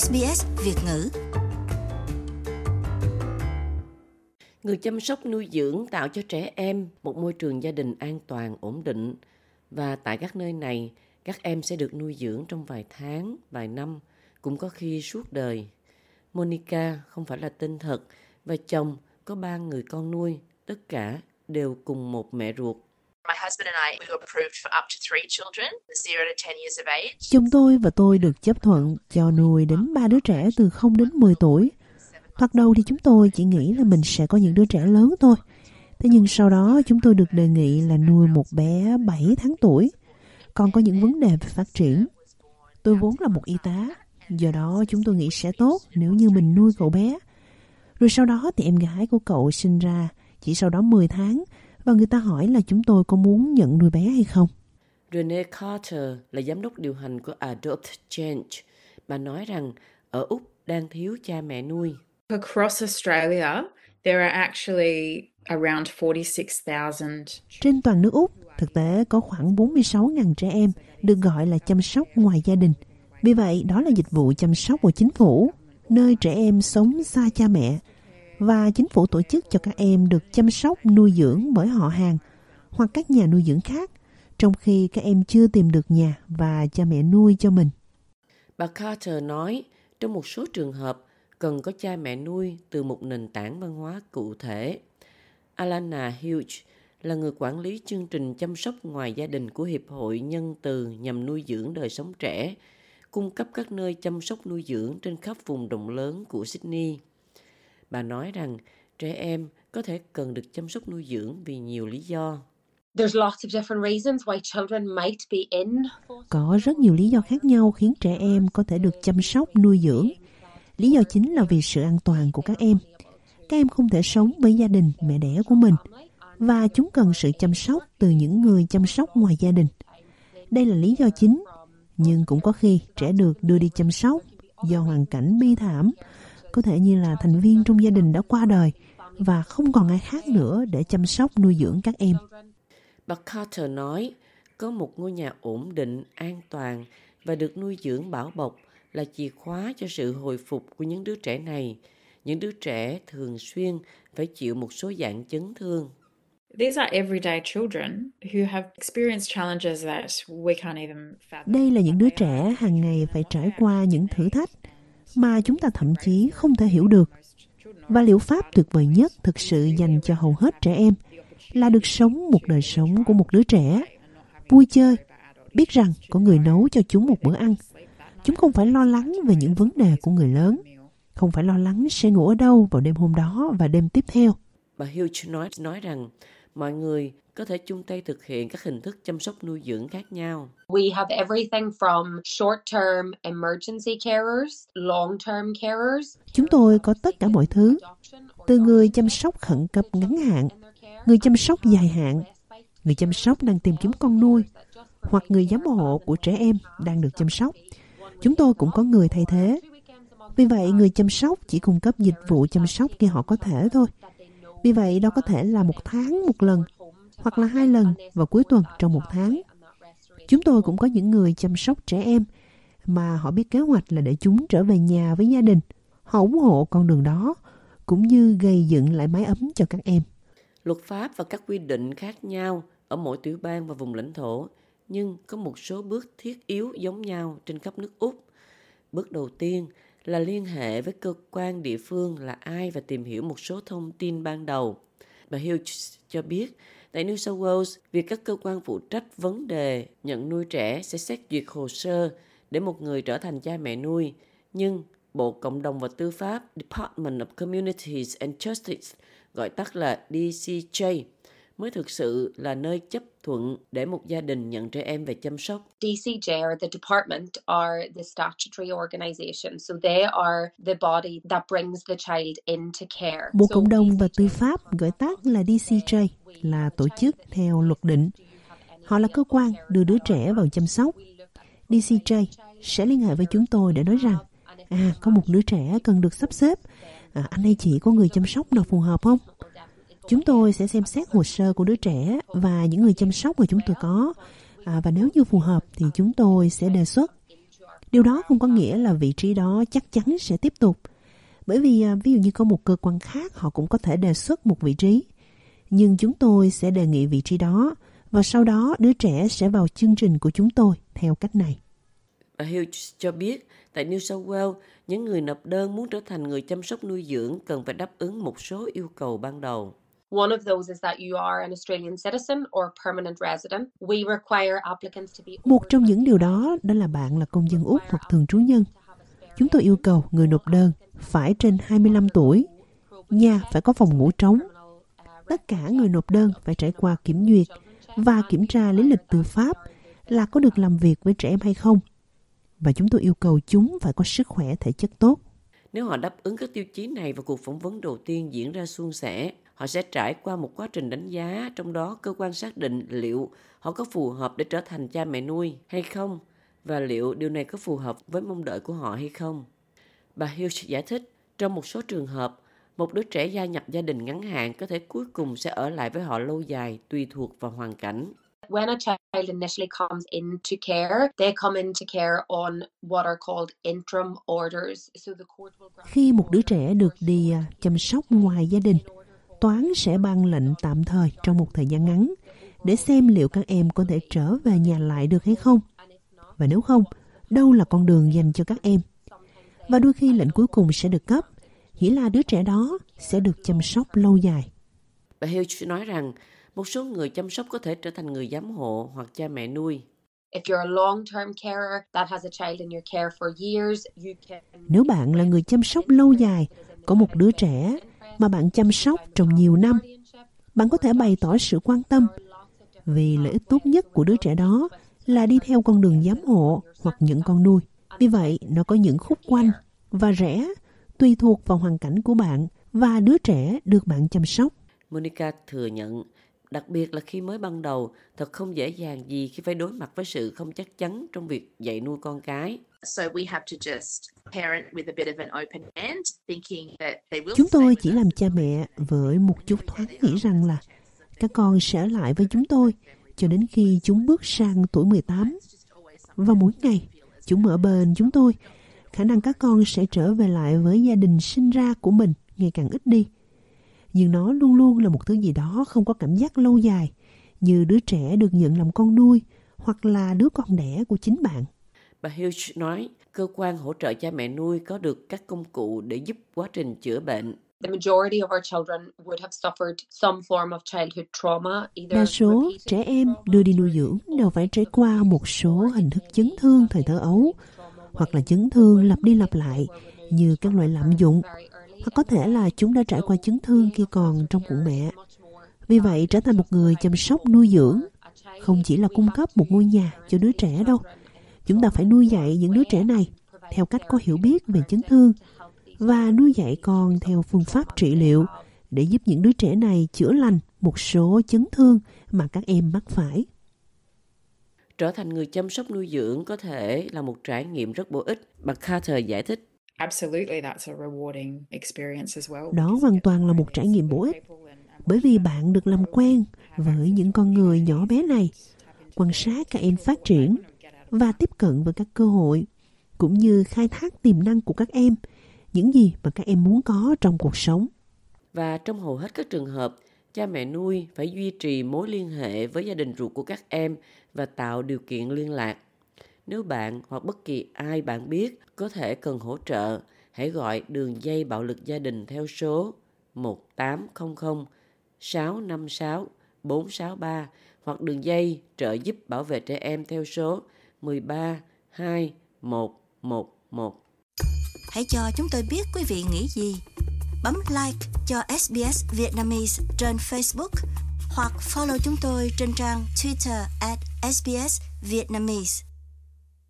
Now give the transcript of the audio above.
SBS Việt ngữ. Người chăm sóc nuôi dưỡng tạo cho trẻ em một môi trường gia đình an toàn, ổn định và tại các nơi này, các em sẽ được nuôi dưỡng trong vài tháng, vài năm, cũng có khi suốt đời. Monica không phải là tên thật và chồng có ba người con nuôi, tất cả đều cùng một mẹ ruột. Chồng tôi và tôi được chấp thuận cho nuôi đến ba đứa trẻ từ 0 đến 10 tuổi. Thoạt đầu thì chúng tôi chỉ nghĩ là mình sẽ có những đứa trẻ lớn thôi. Thế nhưng sau đó chúng tôi được đề nghị là nuôi một bé 7 tháng tuổi, còn có những vấn đề về phát triển. Tôi vốn là một y tá, do đó chúng tôi nghĩ sẽ tốt nếu như mình nuôi cậu bé. Rồi sau đó thì em gái của cậu sinh ra chỉ sau đó 10 tháng và người ta hỏi là chúng tôi có muốn nhận nuôi bé hay không. Rene Carter là giám đốc điều hành của Adopt Change. Bà nói rằng ở Úc đang thiếu cha mẹ nuôi. Across Australia, there are actually around 46,000. Trên toàn nước Úc, thực tế có khoảng 46.000 trẻ em được gọi là chăm sóc ngoài gia đình. Vì vậy, đó là dịch vụ chăm sóc của chính phủ, nơi trẻ em sống xa cha mẹ và chính phủ tổ chức cho các em được chăm sóc nuôi dưỡng bởi họ hàng hoặc các nhà nuôi dưỡng khác trong khi các em chưa tìm được nhà và cha mẹ nuôi cho mình. Bà Carter nói, trong một số trường hợp cần có cha mẹ nuôi từ một nền tảng văn hóa cụ thể. Alana Hughes là người quản lý chương trình chăm sóc ngoài gia đình của Hiệp hội Nhân từ nhằm nuôi dưỡng đời sống trẻ, cung cấp các nơi chăm sóc nuôi dưỡng trên khắp vùng rộng lớn của Sydney. Bà nói rằng trẻ em có thể cần được chăm sóc nuôi dưỡng vì nhiều lý do. Có rất nhiều lý do khác nhau khiến trẻ em có thể được chăm sóc nuôi dưỡng. Lý do chính là vì sự an toàn của các em. Các em không thể sống với gia đình mẹ đẻ của mình và chúng cần sự chăm sóc từ những người chăm sóc ngoài gia đình. Đây là lý do chính, nhưng cũng có khi trẻ được đưa đi chăm sóc do hoàn cảnh bi thảm có thể như là thành viên trong gia đình đã qua đời và không còn ai khác nữa để chăm sóc nuôi dưỡng các em. Bà Carter nói, có một ngôi nhà ổn định, an toàn và được nuôi dưỡng bảo bọc là chìa khóa cho sự hồi phục của những đứa trẻ này. Những đứa trẻ thường xuyên phải chịu một số dạng chấn thương. These are everyday children who have experienced challenges that we can't even fathom. Đây là những đứa trẻ hàng ngày phải trải qua những thử thách mà chúng ta thậm chí không thể hiểu được. Và liệu pháp tuyệt vời nhất thực sự dành cho hầu hết trẻ em là được sống một đời sống của một đứa trẻ, vui chơi, biết rằng có người nấu cho chúng một bữa ăn. Chúng không phải lo lắng về những vấn đề của người lớn, không phải lo lắng sẽ ngủ ở đâu vào đêm hôm đó và đêm tiếp theo. Bà Hugh nói, nói rằng mọi người có thể chung tay thực hiện các hình thức chăm sóc nuôi dưỡng khác nhau. We have everything from short-term emergency carers, long-term carers. Chúng tôi có tất cả mọi thứ, từ người chăm sóc khẩn cấp ngắn hạn, người chăm sóc dài hạn, người chăm sóc đang tìm kiếm con nuôi, hoặc người giám hộ của trẻ em đang được chăm sóc. Chúng tôi cũng có người thay thế. Vì vậy, người chăm sóc chỉ cung cấp dịch vụ chăm sóc khi họ có thể thôi. Vì vậy, đó có thể là một tháng một lần hoặc là hai lần vào cuối tuần trong một tháng. Chúng tôi cũng có những người chăm sóc trẻ em mà họ biết kế hoạch là để chúng trở về nhà với gia đình. Họ ủng hộ con đường đó, cũng như gây dựng lại mái ấm cho các em. Luật pháp và các quy định khác nhau ở mỗi tiểu bang và vùng lãnh thổ, nhưng có một số bước thiết yếu giống nhau trên khắp nước Úc. Bước đầu tiên là liên hệ với cơ quan địa phương là ai và tìm hiểu một số thông tin ban đầu. Bà Hughes cho biết Tại New South Wales, việc các cơ quan phụ trách vấn đề nhận nuôi trẻ sẽ xét duyệt hồ sơ để một người trở thành cha mẹ nuôi. Nhưng Bộ Cộng đồng và Tư pháp Department of Communities and Justice, gọi tắt là DCJ, mới thực sự là nơi chấp thuận để một gia đình nhận trẻ em về chăm sóc. DCJ or the department are the statutory organization, so they are the body that brings the child into care. Bộ Cộng đồng và Tư pháp gọi tắt là DCJ là tổ chức theo luật định. Họ là cơ quan đưa đứa trẻ vào chăm sóc. DCJ sẽ liên hệ với chúng tôi để nói rằng à có một đứa trẻ cần được sắp xếp à, anh hay chị có người chăm sóc nào phù hợp không chúng tôi sẽ xem xét hồ sơ của đứa trẻ và những người chăm sóc mà chúng tôi có à, và nếu như phù hợp thì chúng tôi sẽ đề xuất Điều đó không có nghĩa là vị trí đó chắc chắn sẽ tiếp tục. Bởi vì à, ví dụ như có một cơ quan khác họ cũng có thể đề xuất một vị trí. Nhưng chúng tôi sẽ đề nghị vị trí đó và sau đó đứa trẻ sẽ vào chương trình của chúng tôi theo cách này. Bà Hughes cho biết tại New South Wales, những người nộp đơn muốn trở thành người chăm sóc nuôi dưỡng cần phải đáp ứng một số yêu cầu ban đầu. One of those is that you are an Australian citizen or permanent resident. We require applicants to be Một trong những điều đó đó là bạn là công dân Úc hoặc thường trú nhân. Chúng tôi yêu cầu người nộp đơn phải trên 25 tuổi, nhà phải có phòng ngủ trống. Tất cả người nộp đơn phải trải qua kiểm duyệt và kiểm tra lý lịch tư pháp là có được làm việc với trẻ em hay không. Và chúng tôi yêu cầu chúng phải có sức khỏe thể chất tốt. Nếu họ đáp ứng các tiêu chí này và cuộc phỏng vấn đầu tiên diễn ra suôn sẻ, họ sẽ trải qua một quá trình đánh giá, trong đó cơ quan xác định liệu họ có phù hợp để trở thành cha mẹ nuôi hay không và liệu điều này có phù hợp với mong đợi của họ hay không. Bà Hughes giải thích, trong một số trường hợp, một đứa trẻ gia nhập gia đình ngắn hạn có thể cuối cùng sẽ ở lại với họ lâu dài tùy thuộc vào hoàn cảnh. When a child initially comes into care, they come into care on what are called interim orders. So the court will grant Khi một đứa trẻ được đi à, chăm sóc ngoài gia đình, toán sẽ ban lệnh tạm thời trong một thời gian ngắn để xem liệu các em có thể trở về nhà lại được hay không. Và nếu không, đâu là con đường dành cho các em. Và đôi khi lệnh cuối cùng sẽ được cấp, nghĩa là đứa trẻ đó sẽ được chăm sóc lâu dài. Bà Hughes nói rằng một số người chăm sóc có thể trở thành người giám hộ hoặc cha mẹ nuôi. If you're a long-term carer that has a child in your care for years, you can Nếu bạn là người chăm sóc lâu dài, có một đứa trẻ mà bạn chăm sóc trong nhiều năm, bạn có thể bày tỏ sự quan tâm vì lợi ích tốt nhất của đứa trẻ đó là đi theo con đường giám hộ hoặc những con nuôi. Vì vậy, nó có những khúc quanh và rẽ tùy thuộc vào hoàn cảnh của bạn và đứa trẻ được bạn chăm sóc. Monica thừa nhận, đặc biệt là khi mới ban đầu, thật không dễ dàng gì khi phải đối mặt với sự không chắc chắn trong việc dạy nuôi con cái. So we have to just parent with a bit of an open hand, thinking that they will Chúng tôi chỉ làm cha mẹ với một chút thoáng nghĩ rằng là các con sẽ ở lại với chúng tôi cho đến khi chúng bước sang tuổi 18. Và mỗi ngày, chúng ở bên chúng tôi. Khả năng các con sẽ trở về lại với gia đình sinh ra của mình ngày càng ít đi. Nhưng nó luôn luôn là một thứ gì đó không có cảm giác lâu dài, như đứa trẻ được nhận làm con nuôi hoặc là đứa con đẻ của chính bạn. Bà Hughes nói, cơ quan hỗ trợ cha mẹ nuôi có được các công cụ để giúp quá trình chữa bệnh. The majority of our children would have suffered some form of childhood trauma, either Đa số trẻ em đưa đi nuôi dưỡng đều phải trải qua một số hình thức chấn thương thời thơ ấu hoặc là chấn thương lặp đi lặp lại như các loại lạm dụng hoặc có thể là chúng đã trải qua chấn thương khi còn trong bụng mẹ. Vì vậy, trở thành một người chăm sóc nuôi dưỡng không chỉ là cung cấp một ngôi nhà cho đứa trẻ đâu. Chúng ta phải nuôi dạy những đứa trẻ này theo cách có hiểu biết về chấn thương và nuôi dạy con theo phương pháp trị liệu để giúp những đứa trẻ này chữa lành một số chấn thương mà các em mắc phải. Trở thành người chăm sóc nuôi dưỡng có thể là một trải nghiệm rất bổ ích. Bà Carter giải thích. Absolutely, that's a rewarding experience as well. Đó hoàn toàn to là một trải nghiệm bổ ích and bởi vì bạn được làm quen với những con người nhỏ bé này, quan sát các em phát triển và tiếp cận với các cơ hội cũng như khai thác tiềm năng của các em, những gì mà các em muốn có trong cuộc sống. Và trong hầu hết các trường hợp, cha mẹ nuôi phải duy trì mối liên hệ với gia đình ruột của các em và tạo điều kiện liên lạc. Nếu bạn hoặc bất kỳ ai bạn biết có thể cần hỗ trợ, hãy gọi đường dây bạo lực gia đình theo số 1800 656 463 hoặc đường dây trợ giúp bảo vệ trẻ em theo số 13 2 1 1 1. Hãy cho chúng tôi biết quý vị nghĩ gì. Bấm like cho SBS Vietnamese trên Facebook hoặc follow chúng tôi trên trang Twitter at SBS Vietnamese.